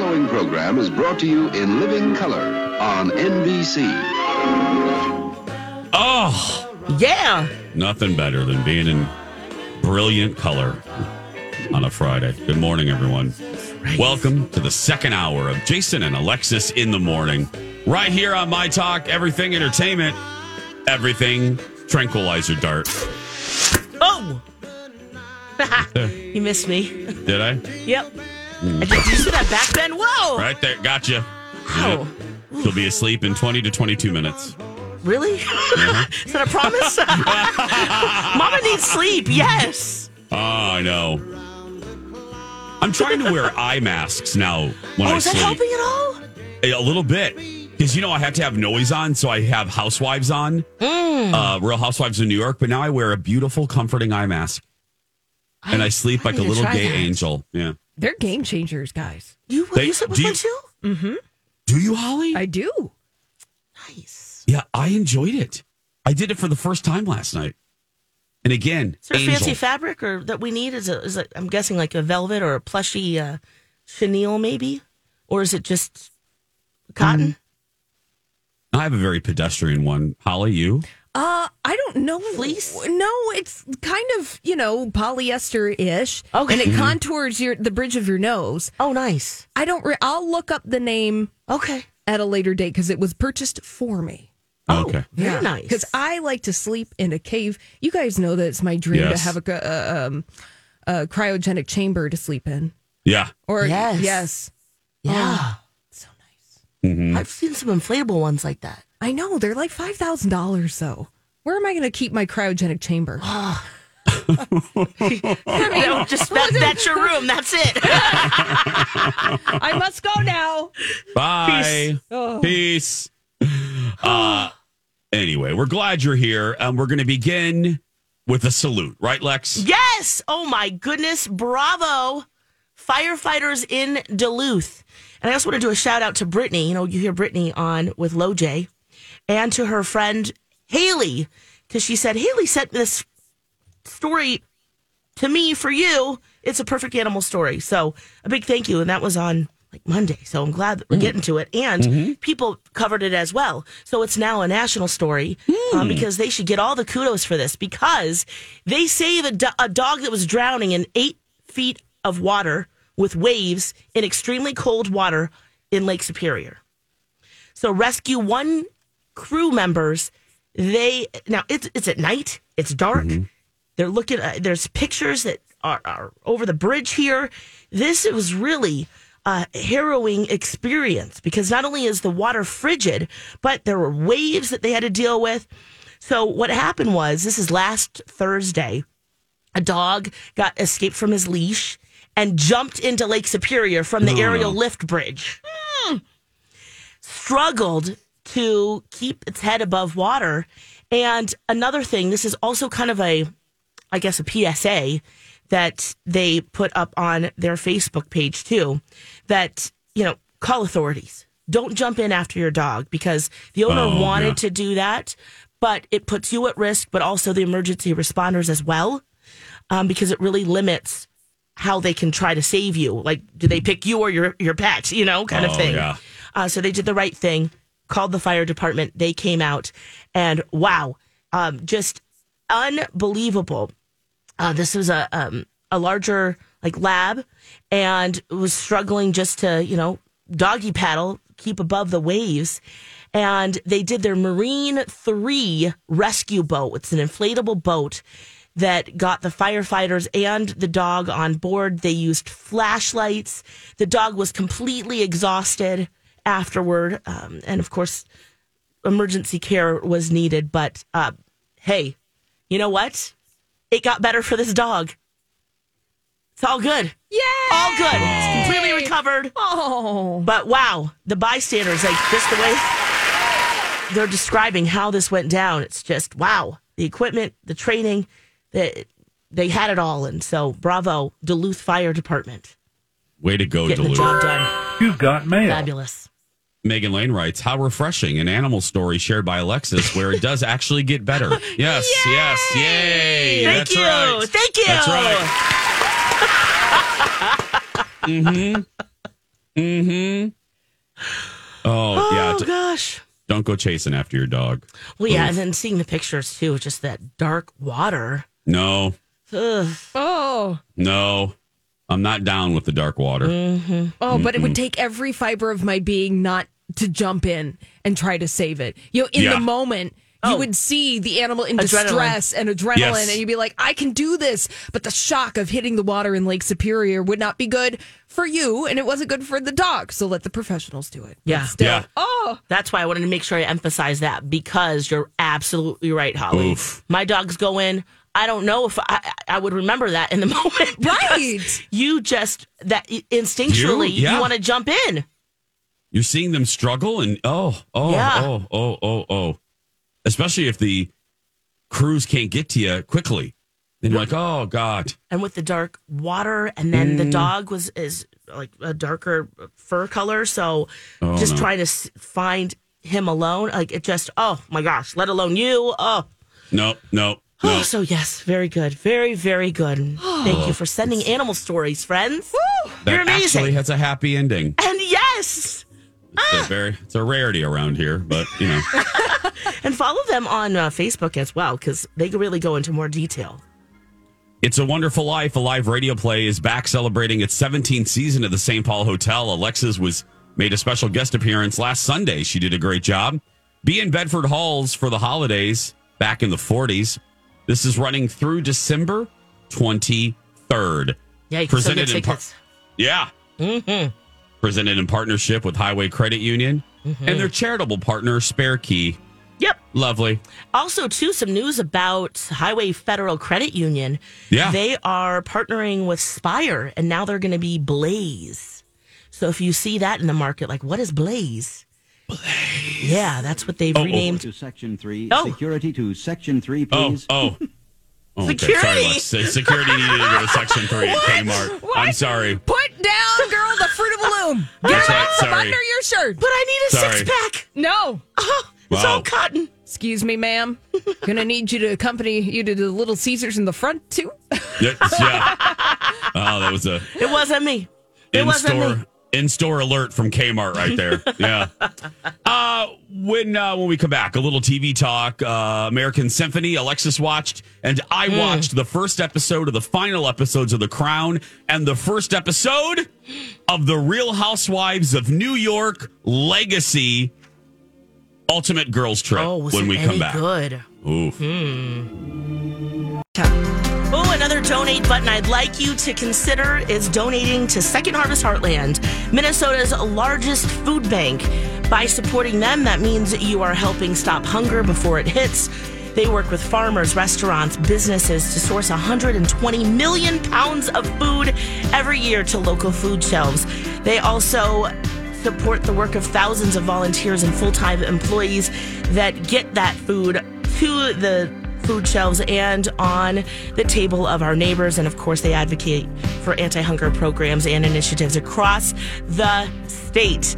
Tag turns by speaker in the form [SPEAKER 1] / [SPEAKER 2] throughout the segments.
[SPEAKER 1] following program is brought to you in living color on NBC.
[SPEAKER 2] Oh,
[SPEAKER 3] Yeah.
[SPEAKER 2] nothing better than being in brilliant color on a Friday. Good morning, everyone. Welcome to the second hour of Jason and Alexis in the morning. Right here on My Talk, Everything Entertainment, Everything Tranquilizer Dart.
[SPEAKER 3] Oh. you missed me.
[SPEAKER 2] Did I?
[SPEAKER 3] Yep. Did you see that back bend? Whoa.
[SPEAKER 2] Right there. Gotcha.
[SPEAKER 3] Wow.
[SPEAKER 2] She'll be asleep in 20 to 22 minutes.
[SPEAKER 3] Really? Is that a promise? Mama needs sleep. Yes.
[SPEAKER 2] Oh, I know. I'm trying to wear eye masks now when
[SPEAKER 3] oh,
[SPEAKER 2] I
[SPEAKER 3] is that helping at all?
[SPEAKER 2] A little bit. Because, you know, I have to have noise on, so I have Housewives on,
[SPEAKER 3] Mm.
[SPEAKER 2] uh, Real Housewives of New York, but now I wear a beautiful, comforting eye mask. And I sleep
[SPEAKER 3] I
[SPEAKER 2] like a little gay
[SPEAKER 3] that.
[SPEAKER 2] angel. Yeah.
[SPEAKER 4] They're game changers, guys.
[SPEAKER 3] You,
[SPEAKER 2] They-
[SPEAKER 3] you sleep with
[SPEAKER 2] do
[SPEAKER 3] one
[SPEAKER 2] you-
[SPEAKER 3] too?
[SPEAKER 2] Do you, Holly?
[SPEAKER 4] I do.
[SPEAKER 3] Nice.
[SPEAKER 2] yeah, I enjoyed it. I did it for the first time last night. And again,
[SPEAKER 3] Is there
[SPEAKER 2] angel.
[SPEAKER 3] fancy fabric or that we need? Is it, is it, I'm guessing like a velvet or a plushy uh, chenille maybe? Or is it just cotton?
[SPEAKER 2] I have a very pedestrian one. Holly, you?
[SPEAKER 4] Uh, I don't know.
[SPEAKER 3] Fleece?
[SPEAKER 4] No, it's kind of you know polyester ish,
[SPEAKER 3] Okay.
[SPEAKER 4] and it contours your the bridge of your nose.
[SPEAKER 3] Oh, nice.
[SPEAKER 4] I don't. Re- I'll look up the name
[SPEAKER 3] Okay.
[SPEAKER 4] at a later date because it was purchased for me.
[SPEAKER 2] okay.
[SPEAKER 3] Very nice.
[SPEAKER 4] Because I like to sleep in a cave. You guys know that it's my dream
[SPEAKER 2] Yes.
[SPEAKER 4] to have a, a, um, a cryogenic chamber to sleep in.
[SPEAKER 2] Yeah.
[SPEAKER 4] Or
[SPEAKER 3] Yes.
[SPEAKER 4] yes,
[SPEAKER 3] yeah.
[SPEAKER 4] so nice.
[SPEAKER 3] I've seen some inflatable ones like that.
[SPEAKER 4] I know they're like five thousand dollars. though. Where am I going to keep my cryogenic chamber?
[SPEAKER 3] You know, just that, that's your room. That's it.
[SPEAKER 4] I must go now.
[SPEAKER 2] Bye. Peace. Uh, anyway, we're glad you're here. Um, we're going to begin with a salute, right, Lex?
[SPEAKER 3] yes. Oh my goodness. Bravo. Firefighters in Duluth. And I also want to do a shout out to Brittany. You know, you hear Brittany on with Low J and to her friend Haley because she said, Haley sent this story to me for you. It's a perfect animal story. So a big thank you. And that was on like Monday. So I'm glad that we're mm. getting to it. And mm-hmm. people covered it as well. So it's now a national story um, because they should get all the kudos for this because they saved a, do- a dog that was drowning in eight feet of water with waves in extremely cold water in Lake Superior. So rescue one crew members. They now it's it's at night. It's dark. Mm-hmm. They're looking. at there's pictures that are, are over the bridge here. This was really a harrowing experience because not only is the water frigid, but there were waves that they had to deal with. So what happened was this is last Thursday. A dog got escaped from his leash and jumped into Lake Superior from the oh, aerial lift bridge hmm. struggled to keep its head above water. And another thing, this is also kind of a, I guess, a PSA that they put up on their Facebook page too that, you know, call authorities. Don't jump in after your dog because the owner
[SPEAKER 2] Oh,
[SPEAKER 3] wanted
[SPEAKER 2] yeah.
[SPEAKER 3] to do that, but it puts you at risk, but also the emergency responders as well, um, because it really limits how they can try to save you. Like, do they pick you or your, your pet, you know, kind
[SPEAKER 2] Oh,
[SPEAKER 3] of thing.
[SPEAKER 2] yeah.
[SPEAKER 3] Uh, so they did the right thing, called the fire department. They came out, and wow, um, just unbelievable. Uh, this was a um, a larger like lab, and was struggling just to you know doggy paddle, keep above the waves. And they did their Marine Three rescue boat. It's an inflatable boat that got the firefighters and the dog on board. They used flashlights. The dog was completely exhausted afterward. Um, and of course, emergency care was needed. But uh, hey, you know what? It got better for this dog. It's all good.
[SPEAKER 4] Yay!
[SPEAKER 3] All good. It's completely recovered.
[SPEAKER 4] Oh,
[SPEAKER 3] But wow, the bystanders, like just the way they're describing how this went down, it's just wow. The equipment, the training, the, they had it all. And so, bravo, Duluth Fire Department.
[SPEAKER 2] Way to go,
[SPEAKER 3] Getting the
[SPEAKER 2] Duluth.
[SPEAKER 3] job done.
[SPEAKER 5] You've got mail.
[SPEAKER 3] Fabulous.
[SPEAKER 2] Megan Lane writes, How refreshing an animal story shared by Alexis where it does actually get better. Yes, yes, yay.
[SPEAKER 3] Thank
[SPEAKER 2] That's
[SPEAKER 3] you.
[SPEAKER 2] right.
[SPEAKER 3] Thank you.
[SPEAKER 2] That's right. mm-hmm. Mm-hmm. Oh, yeah.
[SPEAKER 3] Oh gosh.
[SPEAKER 2] don't go chasing after your dog.
[SPEAKER 3] Well, yeah,
[SPEAKER 2] Oof.
[SPEAKER 3] and then seeing the pictures too, just that dark water.
[SPEAKER 2] No,
[SPEAKER 3] Ugh.
[SPEAKER 4] Oh,
[SPEAKER 2] no. I'm not down with the dark water. Mm-hmm.
[SPEAKER 4] oh, but it would take every fiber of my being not to jump in and try to save it. You know, in
[SPEAKER 2] Yeah.
[SPEAKER 4] the moment, you
[SPEAKER 3] Oh.
[SPEAKER 4] would see the animal in
[SPEAKER 3] Adrenaline.
[SPEAKER 4] distress and adrenaline,
[SPEAKER 2] Yes.
[SPEAKER 4] and you'd be like, I can do this. But the shock of hitting the water in Lake Superior would not be good for you, and it wasn't good for the dog. So let the professionals do it.
[SPEAKER 3] Yeah.
[SPEAKER 4] still,
[SPEAKER 2] Yeah.
[SPEAKER 4] oh,
[SPEAKER 3] That's why I wanted to make sure I emphasize that because you're absolutely right, Holly.
[SPEAKER 2] Oof.
[SPEAKER 3] My dogs go in. I don't know if I, I would remember that in the moment.
[SPEAKER 4] Right.
[SPEAKER 3] You just that instinctually
[SPEAKER 2] You? Yeah.
[SPEAKER 3] you want to jump in.
[SPEAKER 2] You're seeing them struggle, and oh, oh,
[SPEAKER 3] Yeah.
[SPEAKER 2] oh, oh, oh, oh. Especially if the crews can't get to you quickly. Then you're like, oh, God.
[SPEAKER 3] and with the dark water and then
[SPEAKER 2] Mm.
[SPEAKER 3] the dog was is like a darker fur color so
[SPEAKER 2] Oh,
[SPEAKER 3] just
[SPEAKER 2] no.
[SPEAKER 3] trying to find him alone like it just oh my gosh let alone you oh
[SPEAKER 2] No, no, no.
[SPEAKER 3] so yes, very good, very, very good. Thank you for sending animal stories, friends.
[SPEAKER 2] that
[SPEAKER 3] You're amazing.
[SPEAKER 2] actually has a happy ending.
[SPEAKER 3] and yes,
[SPEAKER 2] It's a very, it's a rarity around here, but you know,
[SPEAKER 3] and follow them on uh, Facebook as well because they really go into more detail.
[SPEAKER 2] It's a Wonderful Life, a live radio play, is back celebrating its 17th season at the St. Paul Hotel. Alexis was made a special guest appearance last Sunday. She did a great job. Be in Bedford Falls for the holidays back in the 40s. This is running through December 23rd.
[SPEAKER 3] Yeah, you can still get
[SPEAKER 2] Presented in par- Yeah. Mm-hmm. Presented in partnership with Hiway Credit Union
[SPEAKER 3] Mm-hmm.
[SPEAKER 2] and their charitable partner, Spare Key.
[SPEAKER 3] Yep.
[SPEAKER 2] Lovely.
[SPEAKER 3] Also, too, some news about Hiway Federal Credit Union.
[SPEAKER 2] Yeah.
[SPEAKER 3] They are partnering with Spire, and now they're going to be Blaze. So if you see that in the market, like, what is Blaze? Blaze. Yeah, that's what they've
[SPEAKER 2] Oh, oh.
[SPEAKER 3] renamed.
[SPEAKER 5] to section three.
[SPEAKER 3] Oh.
[SPEAKER 5] Security to section three,
[SPEAKER 2] oh,
[SPEAKER 5] please.
[SPEAKER 2] oh. Oh, okay.
[SPEAKER 3] Security.
[SPEAKER 2] Sorry, Security needed to go to Section 3 at Kmart.
[SPEAKER 4] What?
[SPEAKER 2] I'm sorry.
[SPEAKER 4] put down, girl, the fruit of the loom. Get
[SPEAKER 2] That's
[SPEAKER 4] it
[SPEAKER 2] right, sorry.
[SPEAKER 4] under your shirt.
[SPEAKER 3] But I need a
[SPEAKER 2] Sorry.
[SPEAKER 3] six pack.
[SPEAKER 4] No.
[SPEAKER 3] Oh, it's all cotton.
[SPEAKER 4] Excuse me, ma'am. Gonna need you to accompany you to the Little Caesars in the front too.
[SPEAKER 2] Yeah. yeah. Oh, that was a
[SPEAKER 3] It wasn't me. It
[SPEAKER 2] in
[SPEAKER 3] wasn't me.
[SPEAKER 2] store in store alert from Kmart right there. Yeah. Uh when uh, when we come back, a little TV talk. Uh, American Symphony. Alexis watched, and I
[SPEAKER 3] Hmm.
[SPEAKER 2] watched the first episode of the final episodes of The Crown, and the first episode of the Real Housewives of New York Legacy. Ultimate Girls Trip.
[SPEAKER 3] Oh, was
[SPEAKER 2] when
[SPEAKER 3] it
[SPEAKER 2] we
[SPEAKER 3] any
[SPEAKER 2] come back.
[SPEAKER 3] good?
[SPEAKER 2] Oof.
[SPEAKER 3] Oh, another donate button I'd like you to consider is donating to Second Harvest Heartland, Minnesota's largest food bank. By supporting them, that means you are helping stop hunger before it hits. They work with farmers, restaurants, businesses to source 120 million pounds of food every year to local food shelves. They also support the work of thousands of volunteers and full time employees that get that food to the food shelves and on the table of our neighbors. And of course, they advocate for anti hunger programs and initiatives across the state.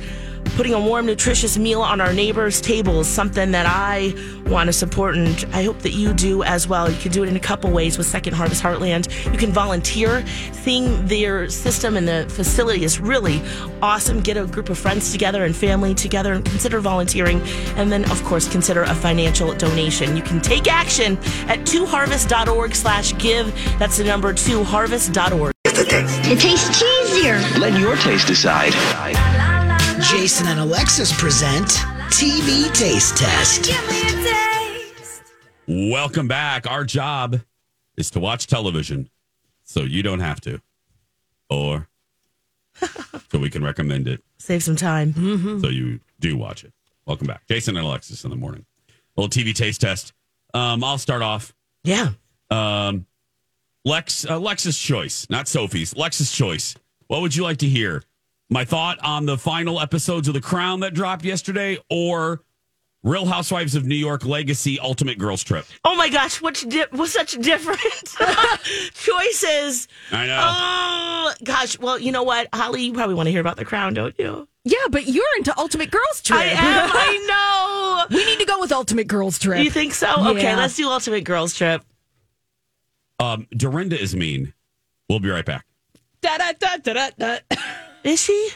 [SPEAKER 3] Putting a warm, nutritious meal on our neighbors' table is something that I want to support, and I hope that you do as well. You can do it in a couple ways with Second Harvest Heartland. You can volunteer. Seeing their system and the facility is really awesome. Get a group of friends together and family together and consider volunteering. And then, of course, consider a financial donation. You can take action at 2harvest.org slash give. That's the number 2harvest.org.
[SPEAKER 6] It tastes cheesier.
[SPEAKER 1] Let your taste decide.
[SPEAKER 7] Jason and Alexis present TV Taste Test.
[SPEAKER 2] Welcome back. Our job is to watch television so you don't have to, or so we can recommend it
[SPEAKER 3] Save some time.
[SPEAKER 2] so you do watch it. Welcome back. Jason and Alexis in the morning. little TV taste test. Um, I'll start off.
[SPEAKER 3] Yeah.
[SPEAKER 2] Um, Lex, uh, Lex's choice, not Sophie's. Lex's choice. What would you like to hear? My thought on the final episodes of The Crown that dropped yesterday, or Real Housewives of New York Legacy Ultimate Girls Trip?
[SPEAKER 3] Oh my gosh, what's di- what's such different choices?
[SPEAKER 2] I know.
[SPEAKER 3] Oh gosh, well, you know what, Holly, you probably want to hear about the crown, don't you?
[SPEAKER 4] Yeah, but you're into Ultimate Girls Trip.
[SPEAKER 3] I am. I know.
[SPEAKER 4] we need to go with Ultimate Girls
[SPEAKER 3] know.
[SPEAKER 4] Trip.
[SPEAKER 3] You think so? Okay, let's do Ultimate Girls Trip.
[SPEAKER 2] Um, Dorinda is mean. We'll be right back.
[SPEAKER 4] Da, da, da, da, da, da.
[SPEAKER 3] Is she?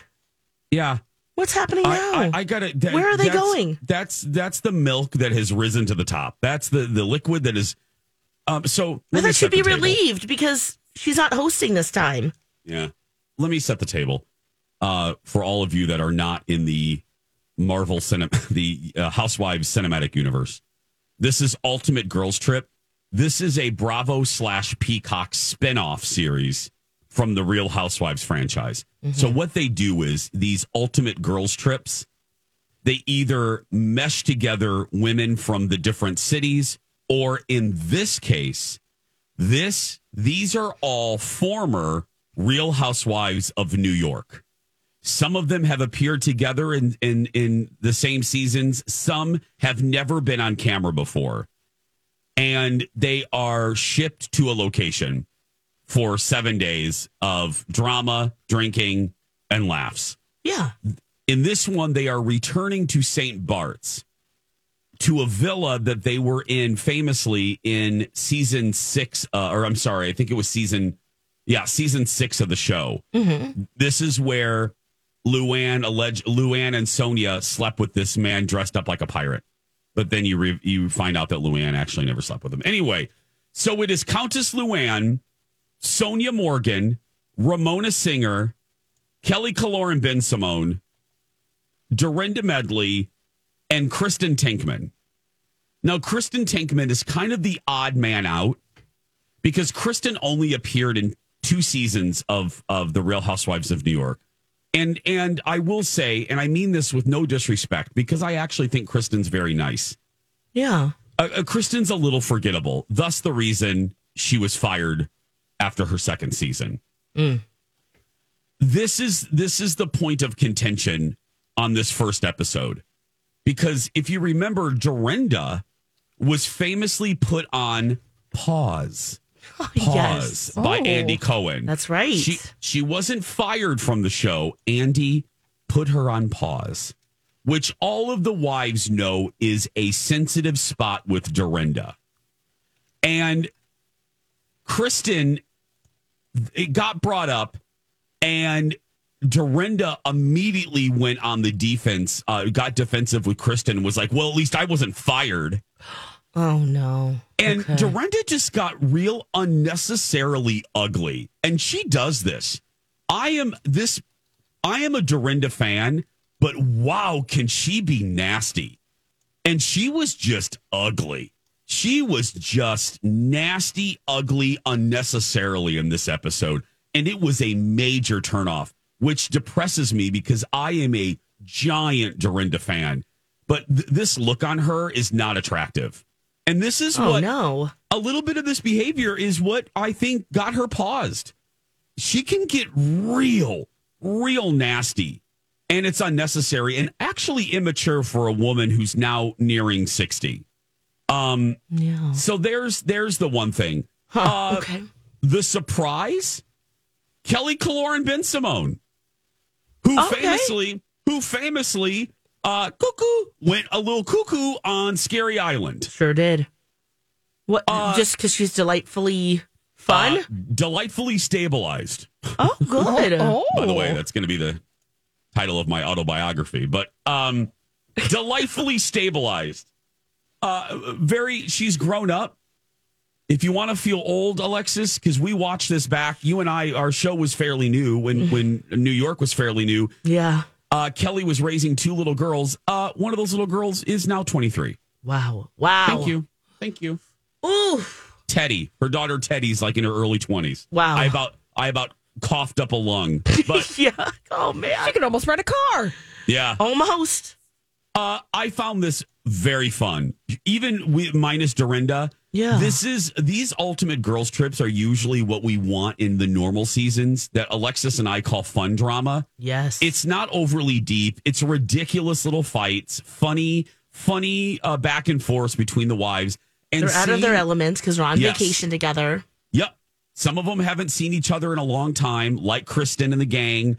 [SPEAKER 2] Yeah.
[SPEAKER 3] What's happening now?
[SPEAKER 2] I, I, I gotta.
[SPEAKER 3] Where are they
[SPEAKER 2] that's-
[SPEAKER 3] going?
[SPEAKER 2] That's that's the milk that has risen to the top. That's the the liquid that is. Um. So
[SPEAKER 3] I
[SPEAKER 2] let me
[SPEAKER 3] thought she'd be
[SPEAKER 2] table.
[SPEAKER 3] relieved because she's not hosting this time.
[SPEAKER 2] Yeah. Let me set the table uh, for all of you that are not in the Marvel cinem- the uh, Housewives cinematic universe. This is Ultimate Girls Trip. This is a Bravo slash Peacock spinoff series from the Real Housewives franchise. So mm-hmm. what they do is these Ultimate Girls Trips. They either mesh together women from the different cities, or in this case, this these are all former Real Housewives of New York. Some of them have appeared together in in in the same seasons. Some have never been on camera before. And they are shipped to a location for 7 days of drama, drinking, and laughs.
[SPEAKER 3] Yeah.
[SPEAKER 2] In this one, they are returning to St. Bart's to a villa that they were in famously in season six, uh, or I'm sorry, I think it was season, yeah, season six of the show. This is where Luann alleged Luann and Sonja slept with this man dressed up like a pirate. But then you re- you find out that Luann actually never slept with him. Anyway, so it is Countess Luann, Sonja Morgan, Ramona Singer, Kelly Killoren Bensimon, Dorinda Medley, and Kristen Taekman. Now, Kristen Taekman is kind of the odd man out because Kristen only appeared in two seasons of of the Real Housewives of New York. And and I will say, and I mean this with no disrespect, because I actually think Kristen's very nice.
[SPEAKER 3] Yeah.
[SPEAKER 2] Uh, uh, Kristen's a little forgettable. Thus, the reason she was fired after her second season. Mm. This is this is the point of contention on this first episode, because if you remember, Dorinda was famously put on pause. Oh, pause
[SPEAKER 3] Yes.
[SPEAKER 2] by
[SPEAKER 4] Oh.
[SPEAKER 2] Andy Cohen.
[SPEAKER 3] That's right.
[SPEAKER 2] She she wasn't fired from the show. Andy put her on pause, which all of the wives know is a sensitive spot with Dorinda. And Kristen it got brought up and Dorinda immediately went on the defense, uh, got defensive with Kristen, was like, Well, at least I wasn't fired.
[SPEAKER 3] Oh no.
[SPEAKER 2] And
[SPEAKER 3] Okay.
[SPEAKER 2] Dorinda just got real unnecessarily ugly. And she does this. I am this I am a Dorinda fan, but wow, can she be nasty? And she was just ugly. She was just nasty, ugly, unnecessarily in this episode. And it was a major turnoff, which depresses me because I am a giant Dorinda fan. But th- this look on her is not attractive. And this is
[SPEAKER 3] Oh
[SPEAKER 2] what
[SPEAKER 3] no.
[SPEAKER 2] a little bit of this behavior is what I think got her paused. She can get real, real nasty, and it's unnecessary and actually immature for a woman who's now nearing 60. Um,
[SPEAKER 3] Yeah.
[SPEAKER 2] so there's there's the one thing.
[SPEAKER 3] Huh.
[SPEAKER 2] Uh,
[SPEAKER 3] okay.
[SPEAKER 2] The surprise, Kelly Killoren Bensimon, who
[SPEAKER 3] Okay.
[SPEAKER 2] famously who famously uh cuckoo went a little cuckoo on Scary Island.
[SPEAKER 3] Sure did. What?
[SPEAKER 2] Uh,
[SPEAKER 3] just because she's delightfully fun?
[SPEAKER 2] Uh, delightfully stabilized.
[SPEAKER 3] oh, good.
[SPEAKER 4] Oh,
[SPEAKER 2] By the way, that's going to be the title of my autobiography. But um, delightfully stabilized. Uh, very. She's grown up. If you want to feel old, Alexis, because we watched this back, you and I, our show was fairly new when when New York was fairly new.
[SPEAKER 3] Yeah.
[SPEAKER 2] Uh, Kelly was raising two little girls. Uh, one of those little girls is now twenty three.
[SPEAKER 3] Wow. Wow.
[SPEAKER 2] Thank you, thank you.
[SPEAKER 3] Ooh.
[SPEAKER 2] Teddy, her daughter Teddy's like in her early twenties.
[SPEAKER 3] Wow.
[SPEAKER 2] I about I about coughed up a lung, but
[SPEAKER 3] Yeah. Oh man.
[SPEAKER 4] She could almost rent a car.
[SPEAKER 2] yeah.
[SPEAKER 3] Almost.
[SPEAKER 2] Uh, I found this very fun, even with minus Dorinda.
[SPEAKER 3] Yeah.
[SPEAKER 2] this is these ultimate girls trips are usually what we want in the normal seasons that Alexis and I call fun drama.
[SPEAKER 3] Yes.
[SPEAKER 2] It's not overly deep. It's ridiculous little fights, funny, funny uh, back and forth between the wives. And
[SPEAKER 3] they're out of their elements because we're on
[SPEAKER 2] Yes.
[SPEAKER 3] vacation together.
[SPEAKER 2] Yep. Some of them haven't seen each other in a long time, like Kristen and the gang.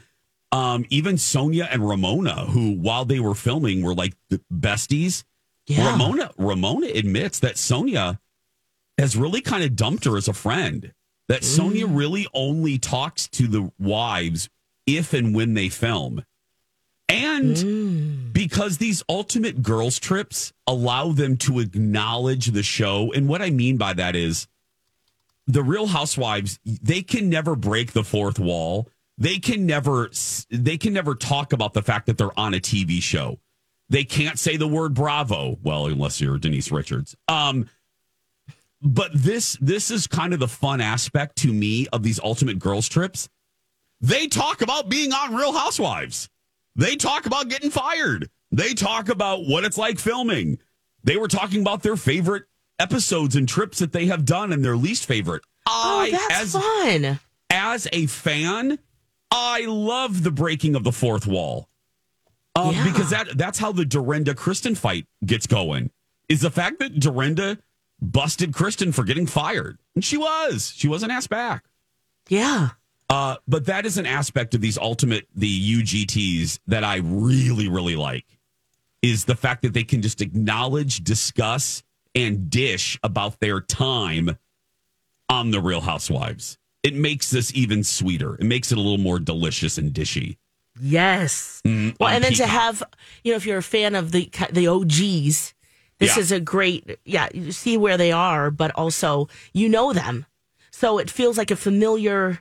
[SPEAKER 2] Um, even Sonja and Ramona, who while they were filming were like the besties.
[SPEAKER 3] Yeah.
[SPEAKER 2] Ramona Ramona admits that Sonja has really kind of dumped her as a friend. That Sonja
[SPEAKER 3] Mm.
[SPEAKER 2] really only talks to the wives if and when they film. And because these ultimate girls trips allow them to acknowledge the show. And what I mean by that is the real housewives, they can never break the fourth wall. They can never they can never talk about the fact that they're on a TV show. They can't say the word bravo. Well, unless you're Denise Richards. Um but this this is kind of the fun aspect to me of these ultimate girls trips. They talk about being on Real Housewives. They talk about getting fired. They talk about what it's like filming. They were talking about their favorite episodes and trips that they have done and their least favorite.
[SPEAKER 3] Oh, that's
[SPEAKER 2] as,
[SPEAKER 3] fun.
[SPEAKER 2] as a fan, I love the breaking of the fourth wall. Um,
[SPEAKER 3] Yeah.
[SPEAKER 2] Because that that's how the Dorinda Kristen fight gets going. Is the fact that Dorinda busted Kristen for getting fired. And she was. She wasn't asked back.
[SPEAKER 3] Yeah.
[SPEAKER 2] Uh, but that is an aspect of these ultimate the UGTs that I really, really like. Is the fact that they can just acknowledge, discuss, and dish about their time on the Real Housewives. It makes this even sweeter. It makes it a little more delicious and dishy.
[SPEAKER 3] Yes. well,
[SPEAKER 2] Mm, on
[SPEAKER 3] and then to have, you know, if you're a fan of the the OGs, this
[SPEAKER 2] Yeah.
[SPEAKER 3] is a great, yeah, you see where they are, but also you know them. So it feels like a familiar,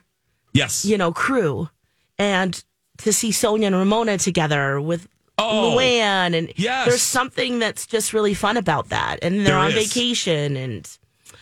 [SPEAKER 2] Yes.
[SPEAKER 3] you know, crew. And to see Sonja and Ramona together with
[SPEAKER 2] Oh,
[SPEAKER 3] Luann, and
[SPEAKER 2] yes.
[SPEAKER 3] there's something that's just really fun about that. And they're
[SPEAKER 2] There
[SPEAKER 3] on
[SPEAKER 2] is.
[SPEAKER 3] vacation, and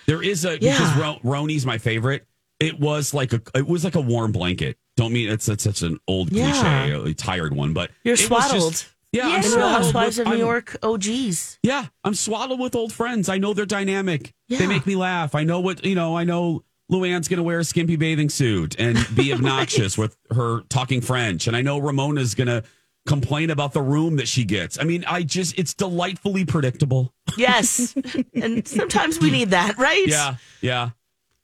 [SPEAKER 2] There is a
[SPEAKER 3] Yeah.
[SPEAKER 2] because Ro- RHONY's my favorite. It was like a it was like a warm blanket. Don't mean it's it's such an old
[SPEAKER 3] Yeah.
[SPEAKER 2] cliche, a tired one, but
[SPEAKER 3] you're
[SPEAKER 2] was just-
[SPEAKER 3] swaddled.
[SPEAKER 2] yeah, I'm
[SPEAKER 3] Real
[SPEAKER 2] swaddled
[SPEAKER 3] Housewives
[SPEAKER 2] with-
[SPEAKER 3] of New
[SPEAKER 2] I'm-
[SPEAKER 3] York oh, OGs.
[SPEAKER 2] Yeah, I'm swaddled with old friends. I know they're dynamic.
[SPEAKER 3] Yeah.
[SPEAKER 2] They make me laugh. I know what you know. I know Luann's going to wear a skimpy bathing suit and be obnoxious with her talking French, and I know Ramona's going to complain about the room that she gets. I mean, I just it's delightfully predictable.
[SPEAKER 3] Yes. and sometimes we need that, right?
[SPEAKER 2] Yeah, yeah.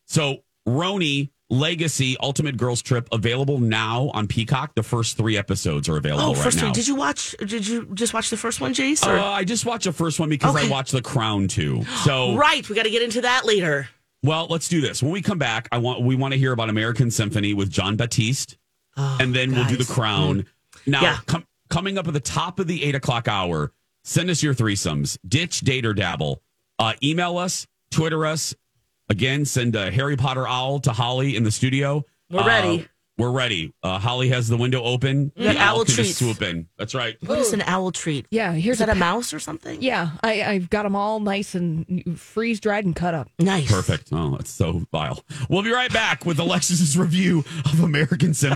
[SPEAKER 2] So RHONY Legacy Ultimate Girls Trip available now on Peacock. The first three episodes are available
[SPEAKER 3] Oh,
[SPEAKER 2] right
[SPEAKER 3] first
[SPEAKER 2] now.
[SPEAKER 3] one. Did you watch? Did you just watch the first one, Jace? Or?
[SPEAKER 2] Uh, I just watched the first one because I
[SPEAKER 3] Okay.
[SPEAKER 2] watched The Crown too. So
[SPEAKER 3] right, we got to get into that later.
[SPEAKER 2] Well, let's do this. When we come back, I want we want to hear about American Symphony with Jon Batiste, and then we'll do the
[SPEAKER 3] Oh, guys.
[SPEAKER 2] Crown. Now,
[SPEAKER 3] Yeah.
[SPEAKER 2] com- coming up at the top of the eight o'clock hour, send us your threesomes. Ditch, date, or dabble. Uh, email us, Twitter us. Again, send a Harry Potter owl to Holly in the studio.
[SPEAKER 3] We're
[SPEAKER 2] Uh,
[SPEAKER 3] ready.
[SPEAKER 2] We're ready. Uh, Holly has the window open. The owl
[SPEAKER 3] owl
[SPEAKER 2] can just swoop in. That's right.
[SPEAKER 3] What is an owl treat?
[SPEAKER 4] Yeah, here's
[SPEAKER 3] Is that
[SPEAKER 4] a
[SPEAKER 3] a mouse or something?
[SPEAKER 4] Yeah, I, I've got them all nice and freeze dried and cut up.
[SPEAKER 3] Nice.
[SPEAKER 2] Perfect. Oh, that's so vile. We'll be right back with Alexis's review of American Symphony.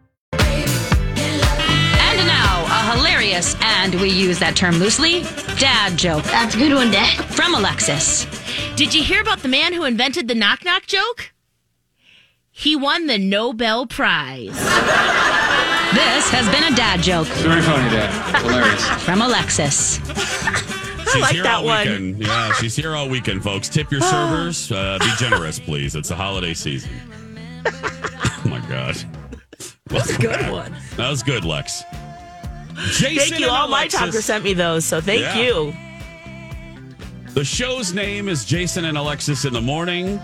[SPEAKER 8] A hilarious, and we use that term loosely, dad joke
[SPEAKER 6] That's a good one, Dad.
[SPEAKER 8] from Alexis.
[SPEAKER 9] Did you hear about the man who invented the knock knock joke? He won the Nobel Prize.
[SPEAKER 8] This has been a dad joke
[SPEAKER 10] Very funny, Dad. Hilarious.
[SPEAKER 8] from Alexis.
[SPEAKER 2] She's
[SPEAKER 3] like
[SPEAKER 2] here
[SPEAKER 3] that
[SPEAKER 2] all
[SPEAKER 3] one.
[SPEAKER 2] weekend. Yeah, she's here all weekend, folks. Tip your servers. Uh, be generous, please. It's the holiday season. oh my god, that's a
[SPEAKER 3] Good one.
[SPEAKER 2] That was good, Lex. Jason
[SPEAKER 3] Thank you.
[SPEAKER 2] and
[SPEAKER 3] All my
[SPEAKER 2] Alexis.
[SPEAKER 3] talkers sent me those, so thank
[SPEAKER 2] Yeah.
[SPEAKER 3] you.
[SPEAKER 2] The show's name is Jason and Alexis in the morning.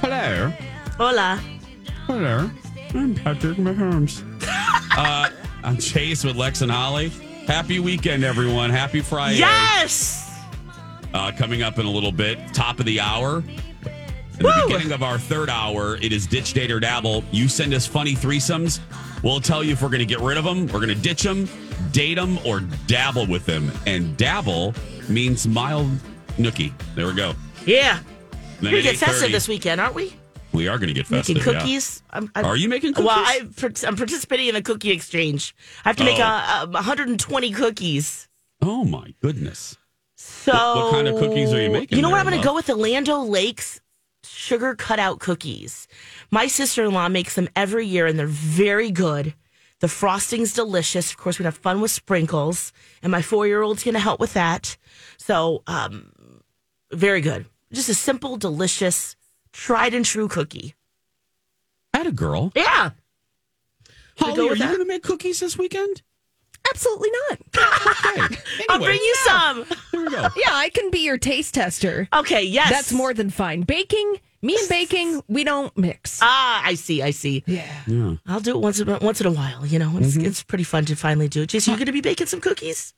[SPEAKER 2] Hello.
[SPEAKER 3] Hola.
[SPEAKER 2] Hello. I'm Patrick Mahomes. uh, I'm Chase with Lex and Holly. Happy weekend, everyone. Happy Friday.
[SPEAKER 3] Yes.
[SPEAKER 2] uh, coming up in a little bit. Top of the hour. In the beginning of our third hour, it is Ditch, Date, or Dabble. You send us funny threesomes. We'll tell you if we're going to get rid of them, we're going to ditch them, date them, or dabble with them. And dabble means mild nookie. There we go.
[SPEAKER 3] Yeah. We're gonna get festive this weekend, aren't we?
[SPEAKER 2] We are going to get festive.
[SPEAKER 3] Making
[SPEAKER 2] yeah.
[SPEAKER 3] cookies. I'm, I'm-
[SPEAKER 2] Are you making
[SPEAKER 3] Well,
[SPEAKER 2] cookies?
[SPEAKER 3] I, I'm participating in the cookie exchange. I have to make
[SPEAKER 2] Oh.
[SPEAKER 3] uh, uh, 120 cookies.
[SPEAKER 2] Oh, my goodness.
[SPEAKER 3] So,
[SPEAKER 2] What- what kind of cookies are you making
[SPEAKER 3] You know what? I'm going to go with the Land O'Lakes sugar cutout cookies. My sister in law makes them every year, and they're very good. The frosting's delicious. Of course, we have fun with sprinkles, and my four year old's going to help with that. So, um, very good. Just a simple, delicious, tried and true cookie.
[SPEAKER 2] I had a girl.
[SPEAKER 3] Yeah.
[SPEAKER 2] Holly,
[SPEAKER 3] go
[SPEAKER 2] are you going to make cookies this weekend?
[SPEAKER 4] Absolutely not.
[SPEAKER 2] Okay.
[SPEAKER 3] I'll bring you some.
[SPEAKER 2] There we go.
[SPEAKER 4] Yeah, I can be your taste tester.
[SPEAKER 3] Okay, yes.
[SPEAKER 4] That's more than fine. Baking, me and baking, we don't mix.
[SPEAKER 3] Ah, I see. I see.
[SPEAKER 4] Yeah.
[SPEAKER 2] Yeah.
[SPEAKER 3] I'll do it once in, a- once in a while. You know, it's,
[SPEAKER 2] Mm-hmm.
[SPEAKER 3] it's pretty fun to finally do it. Jason, you going to be baking some cookies?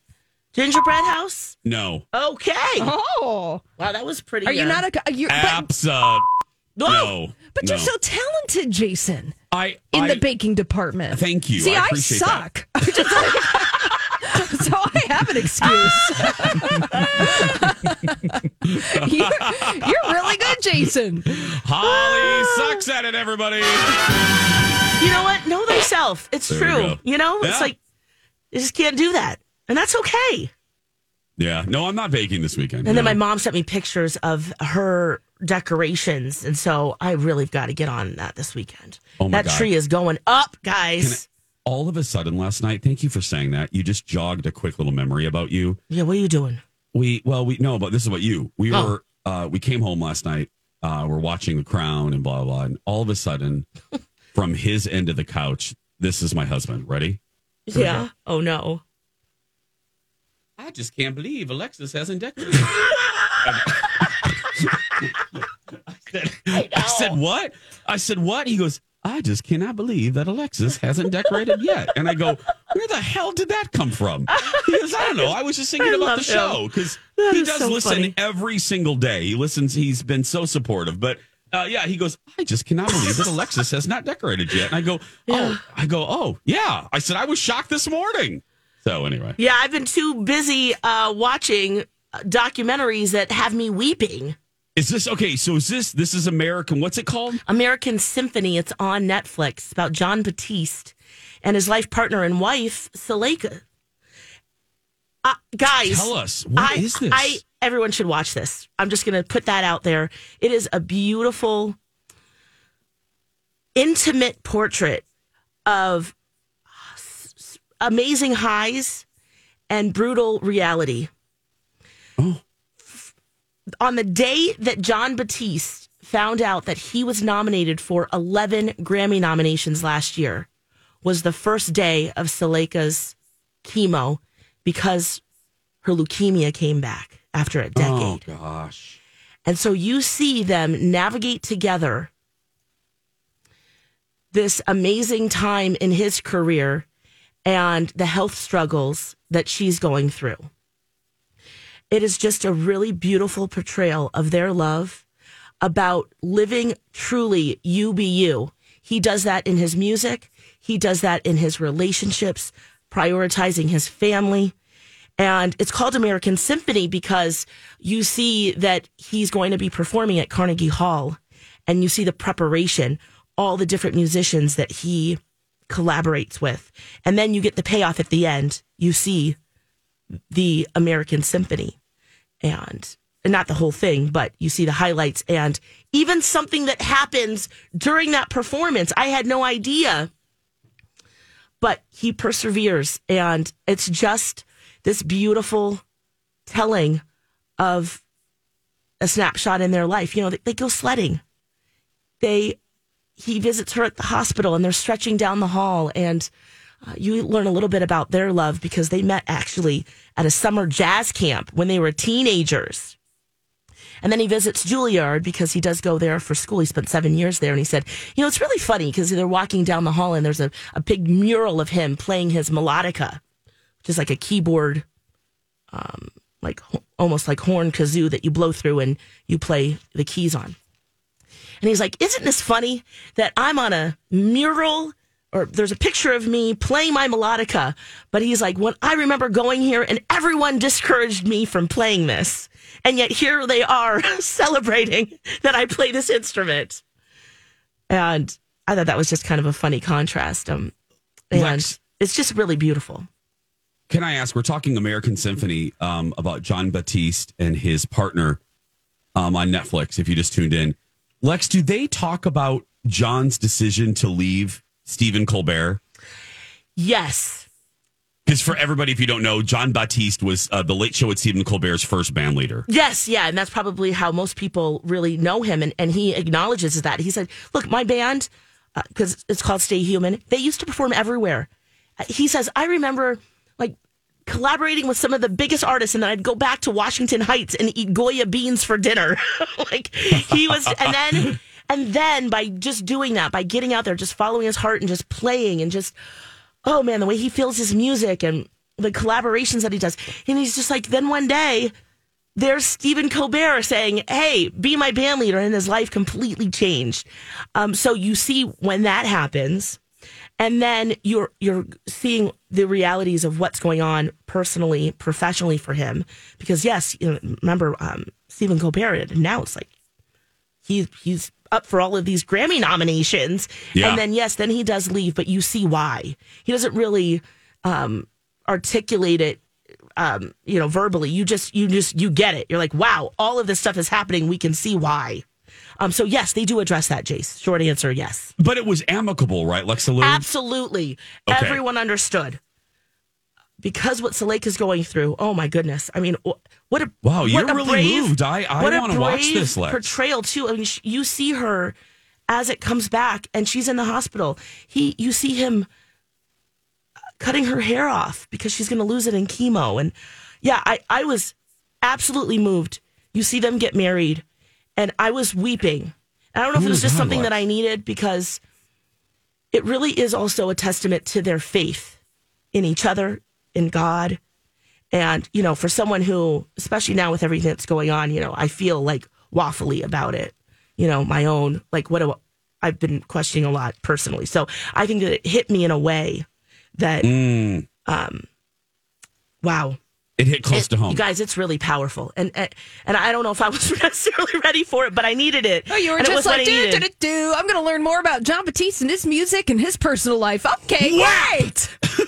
[SPEAKER 3] Gingerbread house?
[SPEAKER 2] No.
[SPEAKER 3] Okay.
[SPEAKER 4] Oh,
[SPEAKER 3] Wow, that was pretty.
[SPEAKER 4] are you
[SPEAKER 3] uh,
[SPEAKER 4] not a? You're, but,
[SPEAKER 2] Absa.
[SPEAKER 3] Whoa!
[SPEAKER 2] No.
[SPEAKER 4] but
[SPEAKER 2] no.
[SPEAKER 4] you're so talented, Jason,
[SPEAKER 2] I,
[SPEAKER 4] in
[SPEAKER 2] I,
[SPEAKER 4] the baking department.
[SPEAKER 2] Thank you.
[SPEAKER 4] See,
[SPEAKER 2] I
[SPEAKER 4] I,
[SPEAKER 2] appreciate
[SPEAKER 4] suck. so I have an excuse. you're, you're really good, Jason.
[SPEAKER 2] Holly sucks at it, everybody.
[SPEAKER 3] You know what? Know thyself. It's
[SPEAKER 2] There
[SPEAKER 3] true.
[SPEAKER 2] go.
[SPEAKER 3] You know,
[SPEAKER 2] Yeah.
[SPEAKER 3] it's like you just can't do that, and that's okay.
[SPEAKER 2] Yeah. No, I'm not baking this weekend.
[SPEAKER 3] And then my mom sent me pictures of her decorations, and so I really got to get on that this weekend.
[SPEAKER 2] Oh my
[SPEAKER 3] that
[SPEAKER 2] God.
[SPEAKER 3] tree is going up, guys.
[SPEAKER 2] All of a sudden last night, thank you for saying that. You just jogged a quick little memory about you.
[SPEAKER 3] yeah, what are you doing?
[SPEAKER 2] We well, we no, but this is about you. We
[SPEAKER 3] Oh.
[SPEAKER 2] were uh we came home last night, uh, we're watching the crown and blah blah blah. And all of a sudden, from his end of the couch, this is my husband. Ready?
[SPEAKER 3] Yeah. Oh no.
[SPEAKER 2] I just can't believe Alexis hasn't decorated. I, said, I said, what? I said, what? He goes, I just cannot believe that Alexis hasn't decorated yet. And I go, where the hell did that come from? He goes, I don't know. I was just thinking
[SPEAKER 3] I
[SPEAKER 2] about the show because he does
[SPEAKER 3] so
[SPEAKER 2] listen
[SPEAKER 3] funny.
[SPEAKER 2] every single day. He listens. He's been so supportive. But uh, yeah, he goes, I just cannot believe that Alexis has not decorated yet. And I go, oh, I go, oh, yeah. I said, I was shocked this morning. So anyway.
[SPEAKER 3] Yeah, I've been too busy uh, watching uh, documentaries that have me weeping.
[SPEAKER 2] Is this okay? So is this this is American? What's it called?
[SPEAKER 3] American Symphony. It's on Netflix. It's about Jon Batiste and his life partner and wife, Suleika. Uh, guys,
[SPEAKER 2] Tell us what
[SPEAKER 3] I,
[SPEAKER 2] is this?
[SPEAKER 3] I everyone should watch this. I'm just going to put that out there. It is a beautiful, intimate portrait of amazing highs and brutal reality.
[SPEAKER 2] Oh.
[SPEAKER 3] On the day that Jon Batiste found out that he was nominated for 11 Grammy nominations last year, was the first day of Suleika's chemo because her leukemia came back after a
[SPEAKER 2] oh,
[SPEAKER 3] decade.
[SPEAKER 2] oh gosh.
[SPEAKER 3] And so you see them navigate together this amazing time in his career and the health struggles that she's going through. It is just a really beautiful portrayal of their love about living truly you be you. He does that in his music, he does that in his relationships, prioritizing his family. And it's called American Symphony because you see that he's going to be performing at Carnegie Hall and you see the preparation, all the different musicians that he collaborates with. And then you get the payoff at the end. You see the American Symphony and not the whole thing, but you see the highlights and even something that happens during that performance. I had no idea. But he perseveres and it's just this beautiful telling of a snapshot in their life. You know, they, they go sledding. They he visits her at the hospital and they're stretching down the hall and uh, you learn a little bit about their love because they met actually at a summer jazz camp when they were teenagers. And then he visits Juilliard because he does go there for school. He spent seven years there. And he said, you know, it's really funny because they're walking down the hall and there's a, a big mural of him playing his melodica, which is like a keyboard, um, like almost like horn kazoo that you blow through and you play the keys on. And he's like, Isn't this funny that I'm on a mural or there's a picture of me playing my melodica? But he's like, When I remember going here and everyone discouraged me from playing this. And yet here they are celebrating that I play this instrument. And I thought that was just kind of a funny contrast. Um, and
[SPEAKER 2] Lex.
[SPEAKER 3] it's just really beautiful.
[SPEAKER 2] Can I ask? We're talking American Symphony um, about Jon Batiste and his partner um, on Netflix. If you just tuned in, Lex, do they talk about Jon's decision to leave Stephen Colbert?
[SPEAKER 3] Yes.
[SPEAKER 2] Because for everybody, if you don't know, Jon Batiste was uh, the Late Show with Stephen Colbert's first band leader.
[SPEAKER 3] Yes, yeah, and that's probably how most people really know him, and, and he acknowledges that. He said, "Look, my band, because it's called Stay Human, they used to perform everywhere." Uh, He says, "I remember like collaborating with some of the biggest artists, and then I'd go back to Washington Heights and eat Goya beans for dinner. like he was, and then and then by just doing that, by getting out there, just following his heart and just playing and just." oh man, the way he feels his music and the collaborations that he does. And he's just like, then one day, there's Stephen Colbert saying, hey, be my band leader. And his life completely changed. Um, so you see when that happens. And then you're you're seeing the realities of what's going on personally, professionally for him. Because yes, you know, remember um, Stephen Colbert announced like he's he's up for all of these Grammy nominations.
[SPEAKER 2] Yeah.
[SPEAKER 3] And then yes, then he does leave, but you see why. He doesn't really um, articulate it um, you know, verbally. You just you just you get it. You're like, wow, all of this stuff is happening. We can see why. Um, so yes, they do address that, Jace. Short answer, yes.
[SPEAKER 2] But it was amicable, right, Lexa?
[SPEAKER 3] Absolutely.
[SPEAKER 2] Okay.
[SPEAKER 3] Everyone understood. Because what Salek is going through, oh my goodness! I mean, what a
[SPEAKER 2] Wow, you're
[SPEAKER 3] a
[SPEAKER 2] really
[SPEAKER 3] brave,
[SPEAKER 2] moved. I- I wanna watch this, Lex.
[SPEAKER 3] portrayal too. I mean, sh- you see her as it comes back, and she's in the hospital. He, you see him uh, cutting her hair off because she's going to lose it in chemo, and yeah, I, I was absolutely moved. You see them get married, and I was weeping. And I don't know if it was just
[SPEAKER 2] God,
[SPEAKER 3] something
[SPEAKER 2] Lex.
[SPEAKER 3] that I needed because it really is also a testament to their faith in each other, in God. And, you know, for someone who, especially now with everything that's going on, you know, I feel like waffly about it. You know, my own, like, what do I've been questioning a lot personally. So I think that it hit me in a way that,
[SPEAKER 2] Mm,
[SPEAKER 3] um, wow.
[SPEAKER 2] it hit close
[SPEAKER 3] It-
[SPEAKER 2] to home.
[SPEAKER 3] You guys, it's really powerful. And, and and I don't know if I was necessarily ready for it, but I needed it.
[SPEAKER 4] Oh, you were
[SPEAKER 3] And
[SPEAKER 4] just like,
[SPEAKER 3] I
[SPEAKER 4] do, do, do, do. I'm going to learn more about Jon Batiste and his music and his personal life. Okay, great.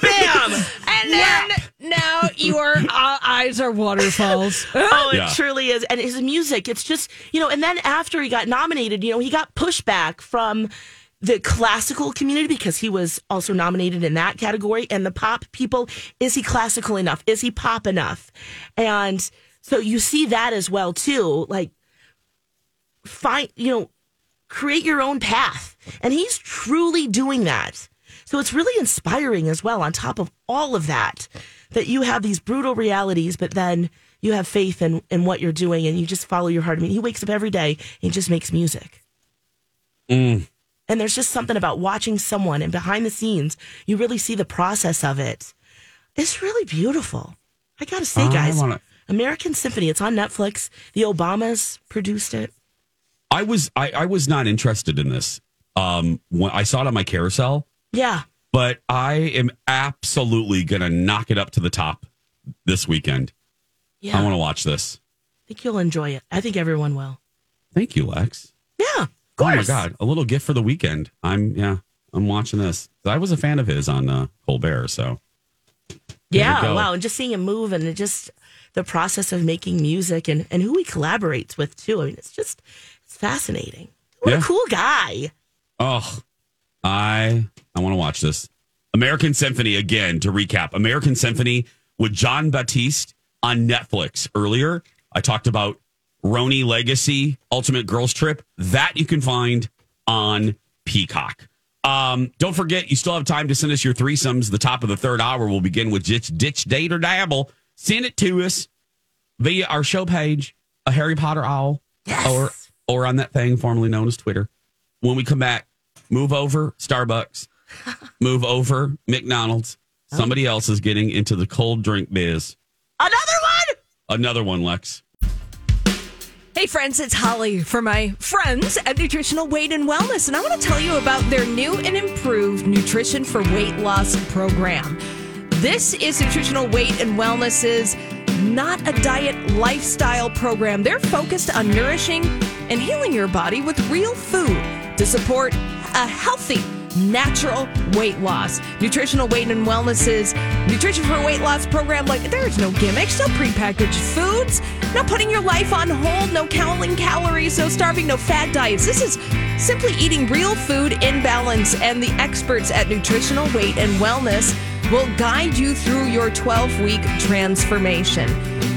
[SPEAKER 3] Bam!
[SPEAKER 4] And then now your uh, eyes are waterfalls.
[SPEAKER 3] Oh, it
[SPEAKER 2] Yeah.
[SPEAKER 3] truly is. And his music, it's just, you know, and then after he got nominated, you know, he got pushback from the classical community because he was also nominated in that category and the pop people. Is he classical enough? Is he pop enough? And so you see that as well, too. Like, find, you know, create your own path. And he's truly doing that. So it's really inspiring as well, on top of all of that, that you have these brutal realities, but then you have faith in, in what you're doing and you just follow your heart. I mean, he wakes up every day and just makes music.
[SPEAKER 2] Mm.
[SPEAKER 3] And there's just something about watching someone and behind the scenes, you really see the process of it. It's really beautiful. I got to say,
[SPEAKER 2] I
[SPEAKER 3] guys,
[SPEAKER 2] wanna-
[SPEAKER 3] American Symphony, it's on Netflix. The Obamas produced it.
[SPEAKER 2] I was I, I was not interested in this. Um, when I saw it on my carousel,
[SPEAKER 3] Yeah.
[SPEAKER 2] but I am absolutely gonna knock it up to the top this weekend.
[SPEAKER 3] Yeah.
[SPEAKER 2] I want to watch this.
[SPEAKER 3] I think you'll enjoy it. I think everyone will.
[SPEAKER 2] Thank you, Lex.
[SPEAKER 3] Yeah. Of
[SPEAKER 2] Oh my god, a little gift for the weekend. I'm yeah, I'm watching this. I was a fan of his on uh, Colbert, so There
[SPEAKER 3] Yeah, wow. And just seeing him move and just the process of making music and, and who he collaborates with too. I mean, it's just it's fascinating. What
[SPEAKER 2] Yeah.
[SPEAKER 3] a cool guy.
[SPEAKER 2] Oh, I I want to watch this. American Symphony again to recap. American Symphony with Jon Batiste on Netflix. Earlier, I talked about RHONY Legacy Ultimate Girls Trip. That you can find on Peacock. Um, don't forget, you still have time to send us your threesomes. The top of the third hour will begin with ditch, ditch date or dabble. Send it to us via our show page, a Harry Potter owl, or or on that thing formerly known as Twitter. When we come back, move over Starbucks, move over McDonald's. Oh. Somebody else is getting into the cold drink biz.
[SPEAKER 3] Another one.
[SPEAKER 2] Another one, Lex.
[SPEAKER 4] Hey, friends, it's Holly for my friends at Nutritional Weight and Wellness, and I want to tell you about their new and improved Nutrition for Weight Loss program. This is Nutritional Weight and Wellness's not a diet lifestyle program. They're focused on nourishing and healing your body with real food to support a healthy, natural weight loss. Nutritional Weight and Wellness's Nutrition for Weight Loss program, like there's no gimmicks, no prepackaged foods, no putting your life on hold, no counting calories, no starving, no fad diets. This is simply eating real food in balance. And the experts at Nutritional Weight and Wellness will guide you through your 12 week transformation.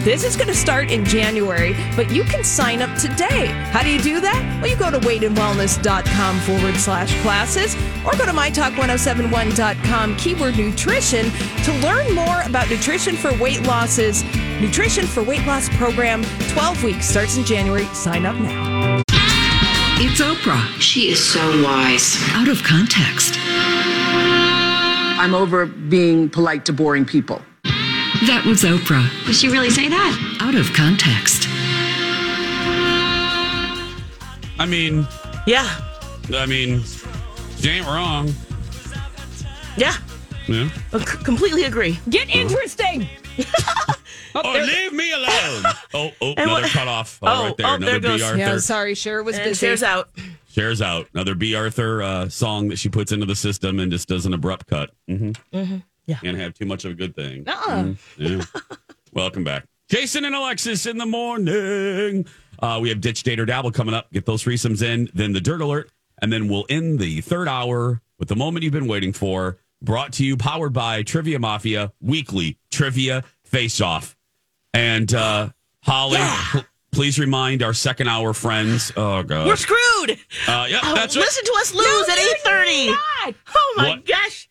[SPEAKER 4] This is going to start in January, but you can sign up today. How do you do that? Well, you go to weightandwellness.com forward slash classes or go to mytalk1071.com keyword nutrition to learn more about nutrition for weight losses. Nutrition for Weight Loss program, 12 weeks, starts in January. Sign up now.
[SPEAKER 11] It's Oprah. She is so wise. Out of context.
[SPEAKER 12] I'm over being polite to boring people.
[SPEAKER 11] That was Oprah.
[SPEAKER 8] Did she really say that?
[SPEAKER 11] Out of context.
[SPEAKER 2] I mean,
[SPEAKER 3] Yeah.
[SPEAKER 2] I mean, she ain't wrong.
[SPEAKER 3] Yeah.
[SPEAKER 2] Yeah.
[SPEAKER 3] I c- completely agree.
[SPEAKER 4] Get uh-huh. interesting.
[SPEAKER 2] Oh, leave me alone. Oh, oh,
[SPEAKER 3] And
[SPEAKER 2] another
[SPEAKER 3] what-
[SPEAKER 2] cut off. Oh,
[SPEAKER 3] Oh,
[SPEAKER 2] right there.
[SPEAKER 3] oh, oh
[SPEAKER 2] another
[SPEAKER 3] there
[SPEAKER 2] B.
[SPEAKER 3] goes-
[SPEAKER 2] Arthur.
[SPEAKER 4] Yeah, sorry, Cher was
[SPEAKER 3] And
[SPEAKER 4] busy.
[SPEAKER 3] shares out.
[SPEAKER 2] Shares out. Another Bea Arthur uh, song that she puts into the system and just does an abrupt cut. Mm-hmm.
[SPEAKER 3] Mm-hmm. Yeah.
[SPEAKER 2] Can't have too much of a good thing.
[SPEAKER 4] Uh-uh.
[SPEAKER 2] Mhm. Yeah. Welcome back. Jason and Alexis in the morning. Uh, we have Ditch Date or Dabble coming up. Get those threesomes in, then the Dirt Alert, and then we'll end the third hour with the moment you've been waiting for. Brought to you, powered by Trivia Mafia, weekly trivia face off. And uh, Holly, pl- please remind our second hour friends. Oh, God.
[SPEAKER 3] We're screwed.
[SPEAKER 2] Uh, yeah,
[SPEAKER 3] Oh,
[SPEAKER 2] that's right.
[SPEAKER 3] listen to us lose at eight thirty. Oh my
[SPEAKER 2] What?
[SPEAKER 3] gosh!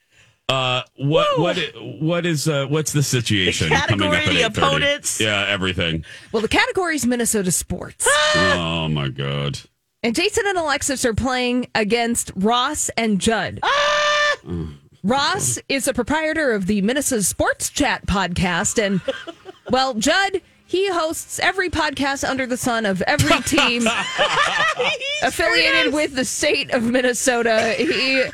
[SPEAKER 2] Uh, what what i- what is uh, what's the situation
[SPEAKER 3] The
[SPEAKER 2] coming up
[SPEAKER 3] category,
[SPEAKER 2] at
[SPEAKER 3] the
[SPEAKER 2] 8:30?
[SPEAKER 3] opponents.
[SPEAKER 2] Yeah, everything.
[SPEAKER 4] Well, the category is Minnesota sports.
[SPEAKER 2] oh my god.
[SPEAKER 4] And Jason and Alexis are playing against Ross and Judd. Ross is a proprietor of the Minnesota Sports Chat podcast. And, well, Judd, he hosts every podcast under the sun of every team affiliated with the state of Minnesota. He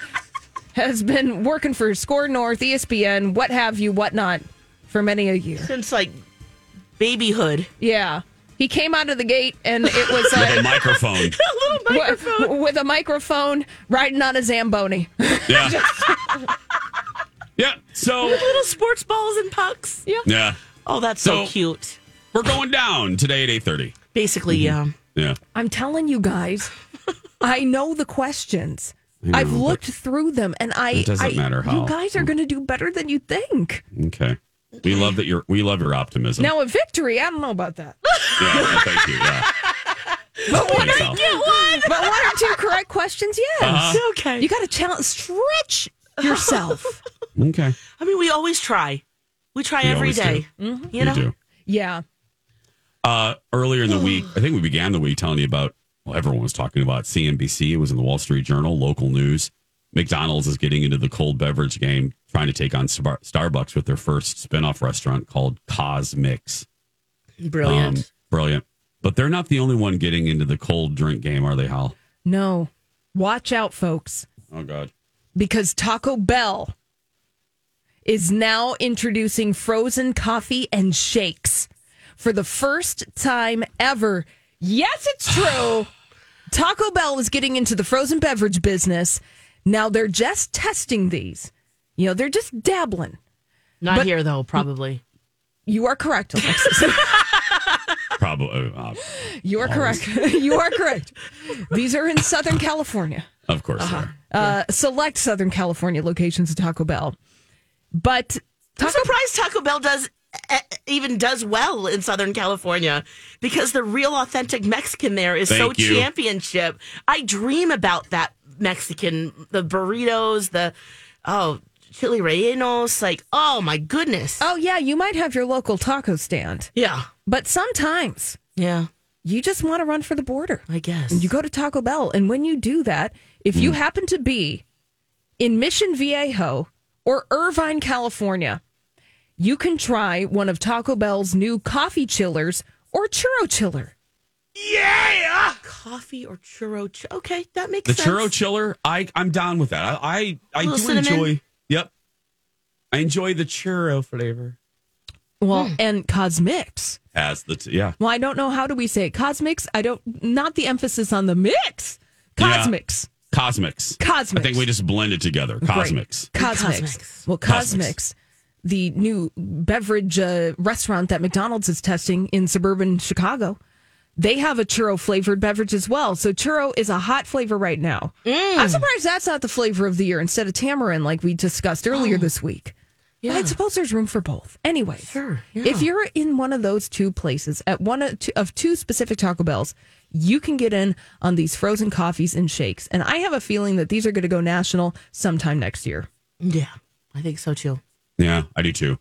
[SPEAKER 4] has been working for Skor North, ESPN, what have you, whatnot, for many a year.
[SPEAKER 3] Since like babyhood,
[SPEAKER 4] Yeah. He came out of the gate and it was
[SPEAKER 2] With a microphone.
[SPEAKER 3] a little microphone.
[SPEAKER 4] with, with a microphone riding on a Zamboni.
[SPEAKER 2] Yeah. yeah. So
[SPEAKER 3] little sports balls and pucks. Yeah.
[SPEAKER 2] yeah,
[SPEAKER 3] Oh, that's so,
[SPEAKER 2] So-
[SPEAKER 3] cute.
[SPEAKER 2] We're going down today at eight thirty.
[SPEAKER 3] Basically, yeah.
[SPEAKER 2] Yeah.
[SPEAKER 4] I'm telling you guys, I know the questions.
[SPEAKER 2] I know,
[SPEAKER 4] I've looked through them, and I.
[SPEAKER 2] it doesn't
[SPEAKER 4] I-
[SPEAKER 2] matter how.
[SPEAKER 4] You guys are going to do better than you think.
[SPEAKER 2] Okay. We love that you're. We love your optimism.
[SPEAKER 4] Now, a victory, I don't know about that.
[SPEAKER 2] Yeah. well, thank you. Yeah.
[SPEAKER 4] But one,
[SPEAKER 2] Thanks,
[SPEAKER 4] or,
[SPEAKER 2] Al.
[SPEAKER 4] but one or two correct questions, yes.
[SPEAKER 2] Uh-huh.
[SPEAKER 3] Okay.
[SPEAKER 4] You got to challenge, stretch yourself.
[SPEAKER 2] Okay.
[SPEAKER 3] I mean, we always try. We try
[SPEAKER 2] We
[SPEAKER 3] every
[SPEAKER 2] always do.
[SPEAKER 3] day.
[SPEAKER 4] Mm-hmm.
[SPEAKER 3] You
[SPEAKER 2] we
[SPEAKER 3] know.
[SPEAKER 2] do.
[SPEAKER 4] yeah.
[SPEAKER 2] Uh, earlier in the week, I think we began the week telling you about. Well, everyone was talking about CNBC. It was in the Wall Street Journal, local news. McDonald's is getting into the cold beverage game, trying to take on Star- Starbucks with their first spinoff restaurant called CosMc's.
[SPEAKER 3] Brilliant.
[SPEAKER 2] Um, brilliant. But they're not the only one getting into the cold drink game, are they, Hal?
[SPEAKER 4] No. Watch out, folks.
[SPEAKER 2] Oh, God.
[SPEAKER 4] because Taco Bell is now introducing frozen coffee and shakes for the first time ever. Yes, it's true. Taco Bell is getting into the frozen beverage business. Now they're just testing these. You know, they're just dabbling.
[SPEAKER 3] Not
[SPEAKER 4] but-
[SPEAKER 3] here though, probably.
[SPEAKER 4] You are correct, Alexis.
[SPEAKER 2] Probably. Uh,
[SPEAKER 4] you are correct. you are correct. These are in Southern California.
[SPEAKER 2] of course. they are.
[SPEAKER 4] Uh, select Southern California locations of Taco Bell. But
[SPEAKER 3] I'm surprised Taco Bell does even does well in Southern California because the real authentic Mexican there is
[SPEAKER 2] Thank
[SPEAKER 3] so
[SPEAKER 2] you.
[SPEAKER 3] championship. I dream about that Mexican, the burritos, the oh chili rellenos, like oh my goodness.
[SPEAKER 4] Oh yeah, you might have your local taco stand,
[SPEAKER 3] Yeah,
[SPEAKER 4] but sometimes
[SPEAKER 3] yeah,
[SPEAKER 4] you just want to run for the border.
[SPEAKER 3] I guess.
[SPEAKER 4] You go to Taco Bell, and when you do that, if you mm. happen to be in Mission Viejo or Irvine, California, you can try one of Taco Bell's new coffee chillers or churro chiller.
[SPEAKER 3] yeah, coffee or churro. Ch- okay, that makes sense.
[SPEAKER 2] The
[SPEAKER 3] sense.
[SPEAKER 2] churro chiller, I, I'm down with that. I, I, I do
[SPEAKER 3] cinnamon.
[SPEAKER 2] enjoy. Yep. I enjoy the churro flavor.
[SPEAKER 4] Well,
[SPEAKER 3] Hmm.
[SPEAKER 4] and CosMc's.
[SPEAKER 2] As the, t- yeah.
[SPEAKER 4] Well, I don't know how do we say it. CosMc's. I don't. Not the emphasis on the mix.
[SPEAKER 2] Yeah.
[SPEAKER 4] CosMc's.
[SPEAKER 2] CosMc's.
[SPEAKER 4] CosMc's.
[SPEAKER 2] I think we just blend it together. CosMc's.
[SPEAKER 4] Great. CosMc's.
[SPEAKER 3] CosMc's.
[SPEAKER 4] Well, CosMc's, the new beverage uh, restaurant that McDonald's is testing in suburban Chicago. they have a churro flavored beverage as well. So churro is a hot flavor right now. I'm surprised that's not the flavor of the year instead of tamarind, like we discussed earlier this week. But I suppose there's room for both. Anyway,
[SPEAKER 3] Sure, yeah.
[SPEAKER 4] if you're in one of those two places at one of two, of two specific Taco Bells, you can get in on these frozen coffees and shakes. And I have a feeling that these are going to go national sometime next year.
[SPEAKER 3] Yeah, I think so too.
[SPEAKER 2] Yeah, I do too.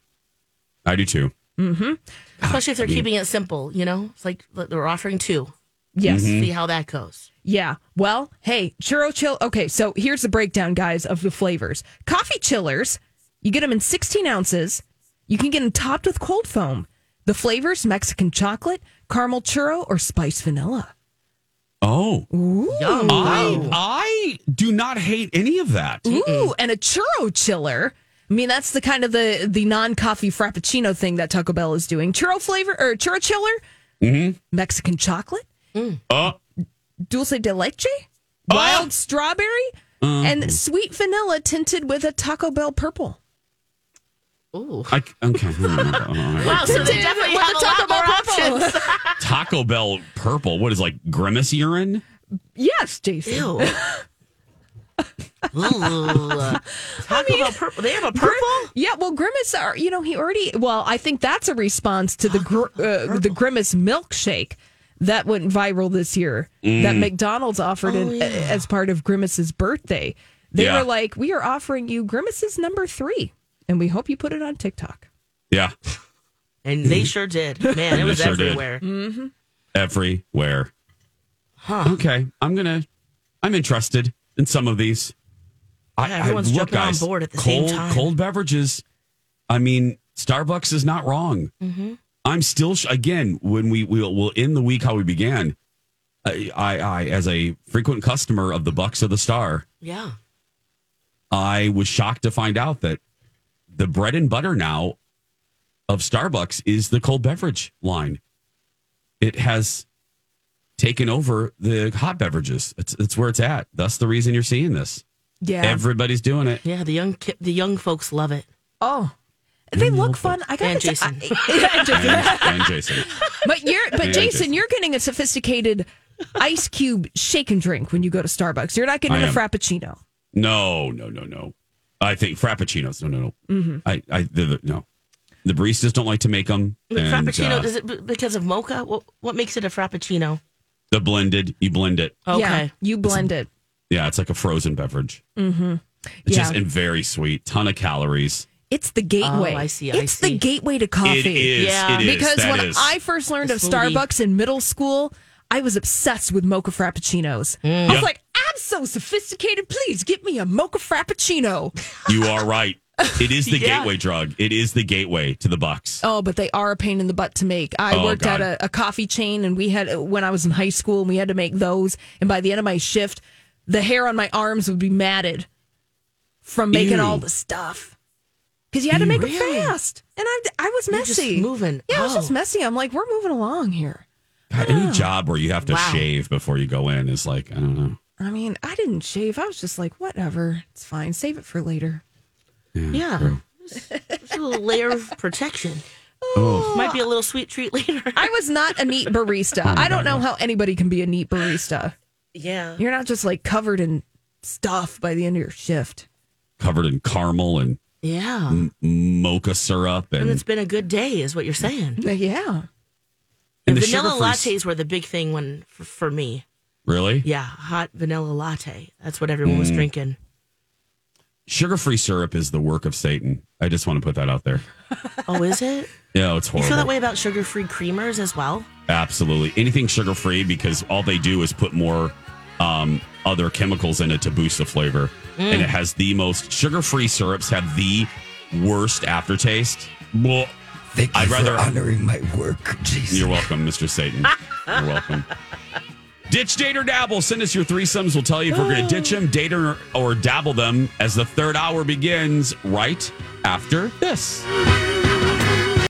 [SPEAKER 2] I do too. Mm-hmm.
[SPEAKER 3] Especially if they're keeping it simple, you know? It's like they're offering two.
[SPEAKER 4] Yes.
[SPEAKER 3] See how that goes.
[SPEAKER 4] Yeah. Well, hey, churro chill. Okay, so here's the breakdown, guys, of the flavors. Coffee chillers, you get them in 16 ounces. You can get them topped with cold foam. The flavors Mexican chocolate, caramel churro, or spice vanilla.
[SPEAKER 2] Oh,
[SPEAKER 3] Yum.
[SPEAKER 2] I I do not hate any of that.
[SPEAKER 4] Ooh, and a churro chiller. I mean, that's the kind of the the non coffee frappuccino thing that Taco Bell is doing. Churro flavor or churro chiller,
[SPEAKER 2] Mm-hmm.
[SPEAKER 4] Mexican chocolate,
[SPEAKER 2] Oh,
[SPEAKER 4] dulce de leche, wild strawberry, and sweet vanilla tinted with a Taco Bell purple.
[SPEAKER 3] Ooh.
[SPEAKER 2] I, okay. Hmm,
[SPEAKER 3] Wow, so they definitely have
[SPEAKER 4] the
[SPEAKER 3] a
[SPEAKER 4] Taco
[SPEAKER 3] more
[SPEAKER 4] Bell purple.
[SPEAKER 3] options.
[SPEAKER 2] Taco Bell purple. What is like grimace urine?
[SPEAKER 4] Yes, Jason.
[SPEAKER 3] Ew. Ooh. Taco Bell purple. They have a purple?
[SPEAKER 4] Yeah, well, Grimace are you know he already well I think that's a response to the gr- uh, the Grimace milkshake that went viral this year that McDonald's offered
[SPEAKER 3] Oh,
[SPEAKER 4] in,
[SPEAKER 3] yeah.
[SPEAKER 4] as part of Grimace's birthday. They
[SPEAKER 2] Yeah.
[SPEAKER 4] were like, "We are offering you Grimace's number three, and we hope you put it on TikTok."
[SPEAKER 2] Yeah,
[SPEAKER 3] And they sure did. Man, it was
[SPEAKER 2] sure did.
[SPEAKER 3] everywhere.
[SPEAKER 2] everywhere.
[SPEAKER 3] Huh.
[SPEAKER 2] Okay, I'm gonna. I'm interested in some of these. I,
[SPEAKER 3] Yeah, everyone's
[SPEAKER 2] I, look,
[SPEAKER 3] jumping on
[SPEAKER 2] guys,
[SPEAKER 3] board at the
[SPEAKER 2] cold,
[SPEAKER 3] same time.
[SPEAKER 2] Cold beverages. I mean, Starbucks is not wrong.
[SPEAKER 3] Mm-hmm.
[SPEAKER 2] I'm still sh- again when we will we'll end the week how we began. I, I, I as a frequent customer of the Bucks of the Star,
[SPEAKER 3] Yeah.
[SPEAKER 2] I was shocked to find out that the bread and butter now of Starbucks is the cold beverage line. It has taken over the hot beverages. It's, it's where it's at. That's the reason you're seeing this.
[SPEAKER 4] Yeah.
[SPEAKER 2] Everybody's doing it.
[SPEAKER 3] Yeah, the young ki- the young folks love it.
[SPEAKER 4] oh, they look fun. I got
[SPEAKER 3] And
[SPEAKER 4] to
[SPEAKER 3] Jason.
[SPEAKER 4] and Jason.
[SPEAKER 2] And, and Jason.
[SPEAKER 4] But you're but
[SPEAKER 2] And
[SPEAKER 4] Jason,
[SPEAKER 2] Jason.
[SPEAKER 4] you're getting a sophisticated ice cube shake and drink when you go to Starbucks. You're not getting
[SPEAKER 2] I
[SPEAKER 4] a
[SPEAKER 2] am.
[SPEAKER 4] frappuccino.
[SPEAKER 2] No, no, no, no. I think frappuccinos. No, no, no.
[SPEAKER 3] Mm-hmm.
[SPEAKER 2] I, I, the, the, no. The baristas don't like to make them.
[SPEAKER 3] The
[SPEAKER 2] and,
[SPEAKER 3] frappuccino
[SPEAKER 2] uh,
[SPEAKER 3] is it because of mocha? What what makes it a frappuccino?
[SPEAKER 2] The blended, you blend it.
[SPEAKER 3] Okay.
[SPEAKER 4] Yeah, you blend it.
[SPEAKER 2] Yeah, it's like a frozen beverage. Mm-hmm. It's just
[SPEAKER 4] Yeah.
[SPEAKER 2] and very sweet. Ton of calories.
[SPEAKER 4] It's the gateway.
[SPEAKER 3] Oh, I see, I
[SPEAKER 4] it's the
[SPEAKER 3] see.
[SPEAKER 4] gateway to coffee.
[SPEAKER 2] It is.
[SPEAKER 3] Yeah.
[SPEAKER 2] It is.
[SPEAKER 4] because
[SPEAKER 2] That
[SPEAKER 4] when
[SPEAKER 2] is.
[SPEAKER 4] I first learned
[SPEAKER 3] The
[SPEAKER 4] of
[SPEAKER 3] smoothie.
[SPEAKER 4] Starbucks in middle school, I was obsessed with mocha frappuccinos. I
[SPEAKER 2] Yeah.
[SPEAKER 4] was like, I'm so sophisticated. Please get me a mocha frappuccino.
[SPEAKER 2] you are right. It is the
[SPEAKER 3] Yeah.
[SPEAKER 2] gateway drug. It is the gateway to the Bucks.
[SPEAKER 4] Oh, but they are a pain in the butt to make. I
[SPEAKER 2] Oh,
[SPEAKER 4] worked
[SPEAKER 2] God.
[SPEAKER 4] at a, a coffee chain, and we had when I was in high school, and we had to make those. And by the end of my shift, the hair on my arms would be matted from making
[SPEAKER 2] Ew.
[SPEAKER 4] all the stuff because you had to make
[SPEAKER 3] Really?
[SPEAKER 4] it fast. And I, I was
[SPEAKER 3] You're just
[SPEAKER 4] messy.
[SPEAKER 3] moving.
[SPEAKER 4] Yeah, I was
[SPEAKER 3] Oh.
[SPEAKER 4] just messy. I'm like, we're moving along here.
[SPEAKER 2] God, any job where you have to
[SPEAKER 3] Wow.
[SPEAKER 2] shave before you go in is like I don't know.
[SPEAKER 4] I mean, I didn't shave. I was just like, whatever, it's fine. Save it for later.
[SPEAKER 3] Yeah. It's a little layer of protection.
[SPEAKER 2] Oh,
[SPEAKER 3] Might be a little sweet treat later.
[SPEAKER 4] I was not a neat barista. I don't know how anybody can be a neat barista.
[SPEAKER 3] yeah.
[SPEAKER 4] You're not just like covered in stuff by the end of your shift.
[SPEAKER 2] covered in caramel and
[SPEAKER 3] Yeah.
[SPEAKER 2] m- mocha syrup
[SPEAKER 3] And
[SPEAKER 2] and
[SPEAKER 3] it's been a good day, is what you're saying.
[SPEAKER 4] Yeah.
[SPEAKER 2] and the
[SPEAKER 3] vanilla
[SPEAKER 2] sugar-free-
[SPEAKER 3] lattes were the big thing when for, for me.
[SPEAKER 2] Really,
[SPEAKER 3] Yeah, hot vanilla latte. That's what everyone
[SPEAKER 2] Mm.
[SPEAKER 3] was drinking.
[SPEAKER 2] Sugar-free syrup is the work of Satan. I just want to put that out there.
[SPEAKER 3] Oh, is it?
[SPEAKER 2] Yeah, it's horrible.
[SPEAKER 3] You feel that way about sugar-free creamers as well?
[SPEAKER 2] Absolutely. Anything sugar free because all they do is put more um, other chemicals in it to boost the flavor.
[SPEAKER 3] Mm.
[SPEAKER 2] And it has the most sugar free syrups have the worst aftertaste. Well,
[SPEAKER 13] Thank you
[SPEAKER 2] I'd
[SPEAKER 13] for
[SPEAKER 2] rather-
[SPEAKER 13] honoring my work, Jason.
[SPEAKER 2] you're welcome, Mr. Satan. You're welcome. Ditch, date, or dabble. Send us your threesomes. We'll tell you if we're going to ditch them, date, or, or dabble them as the third hour begins right after this.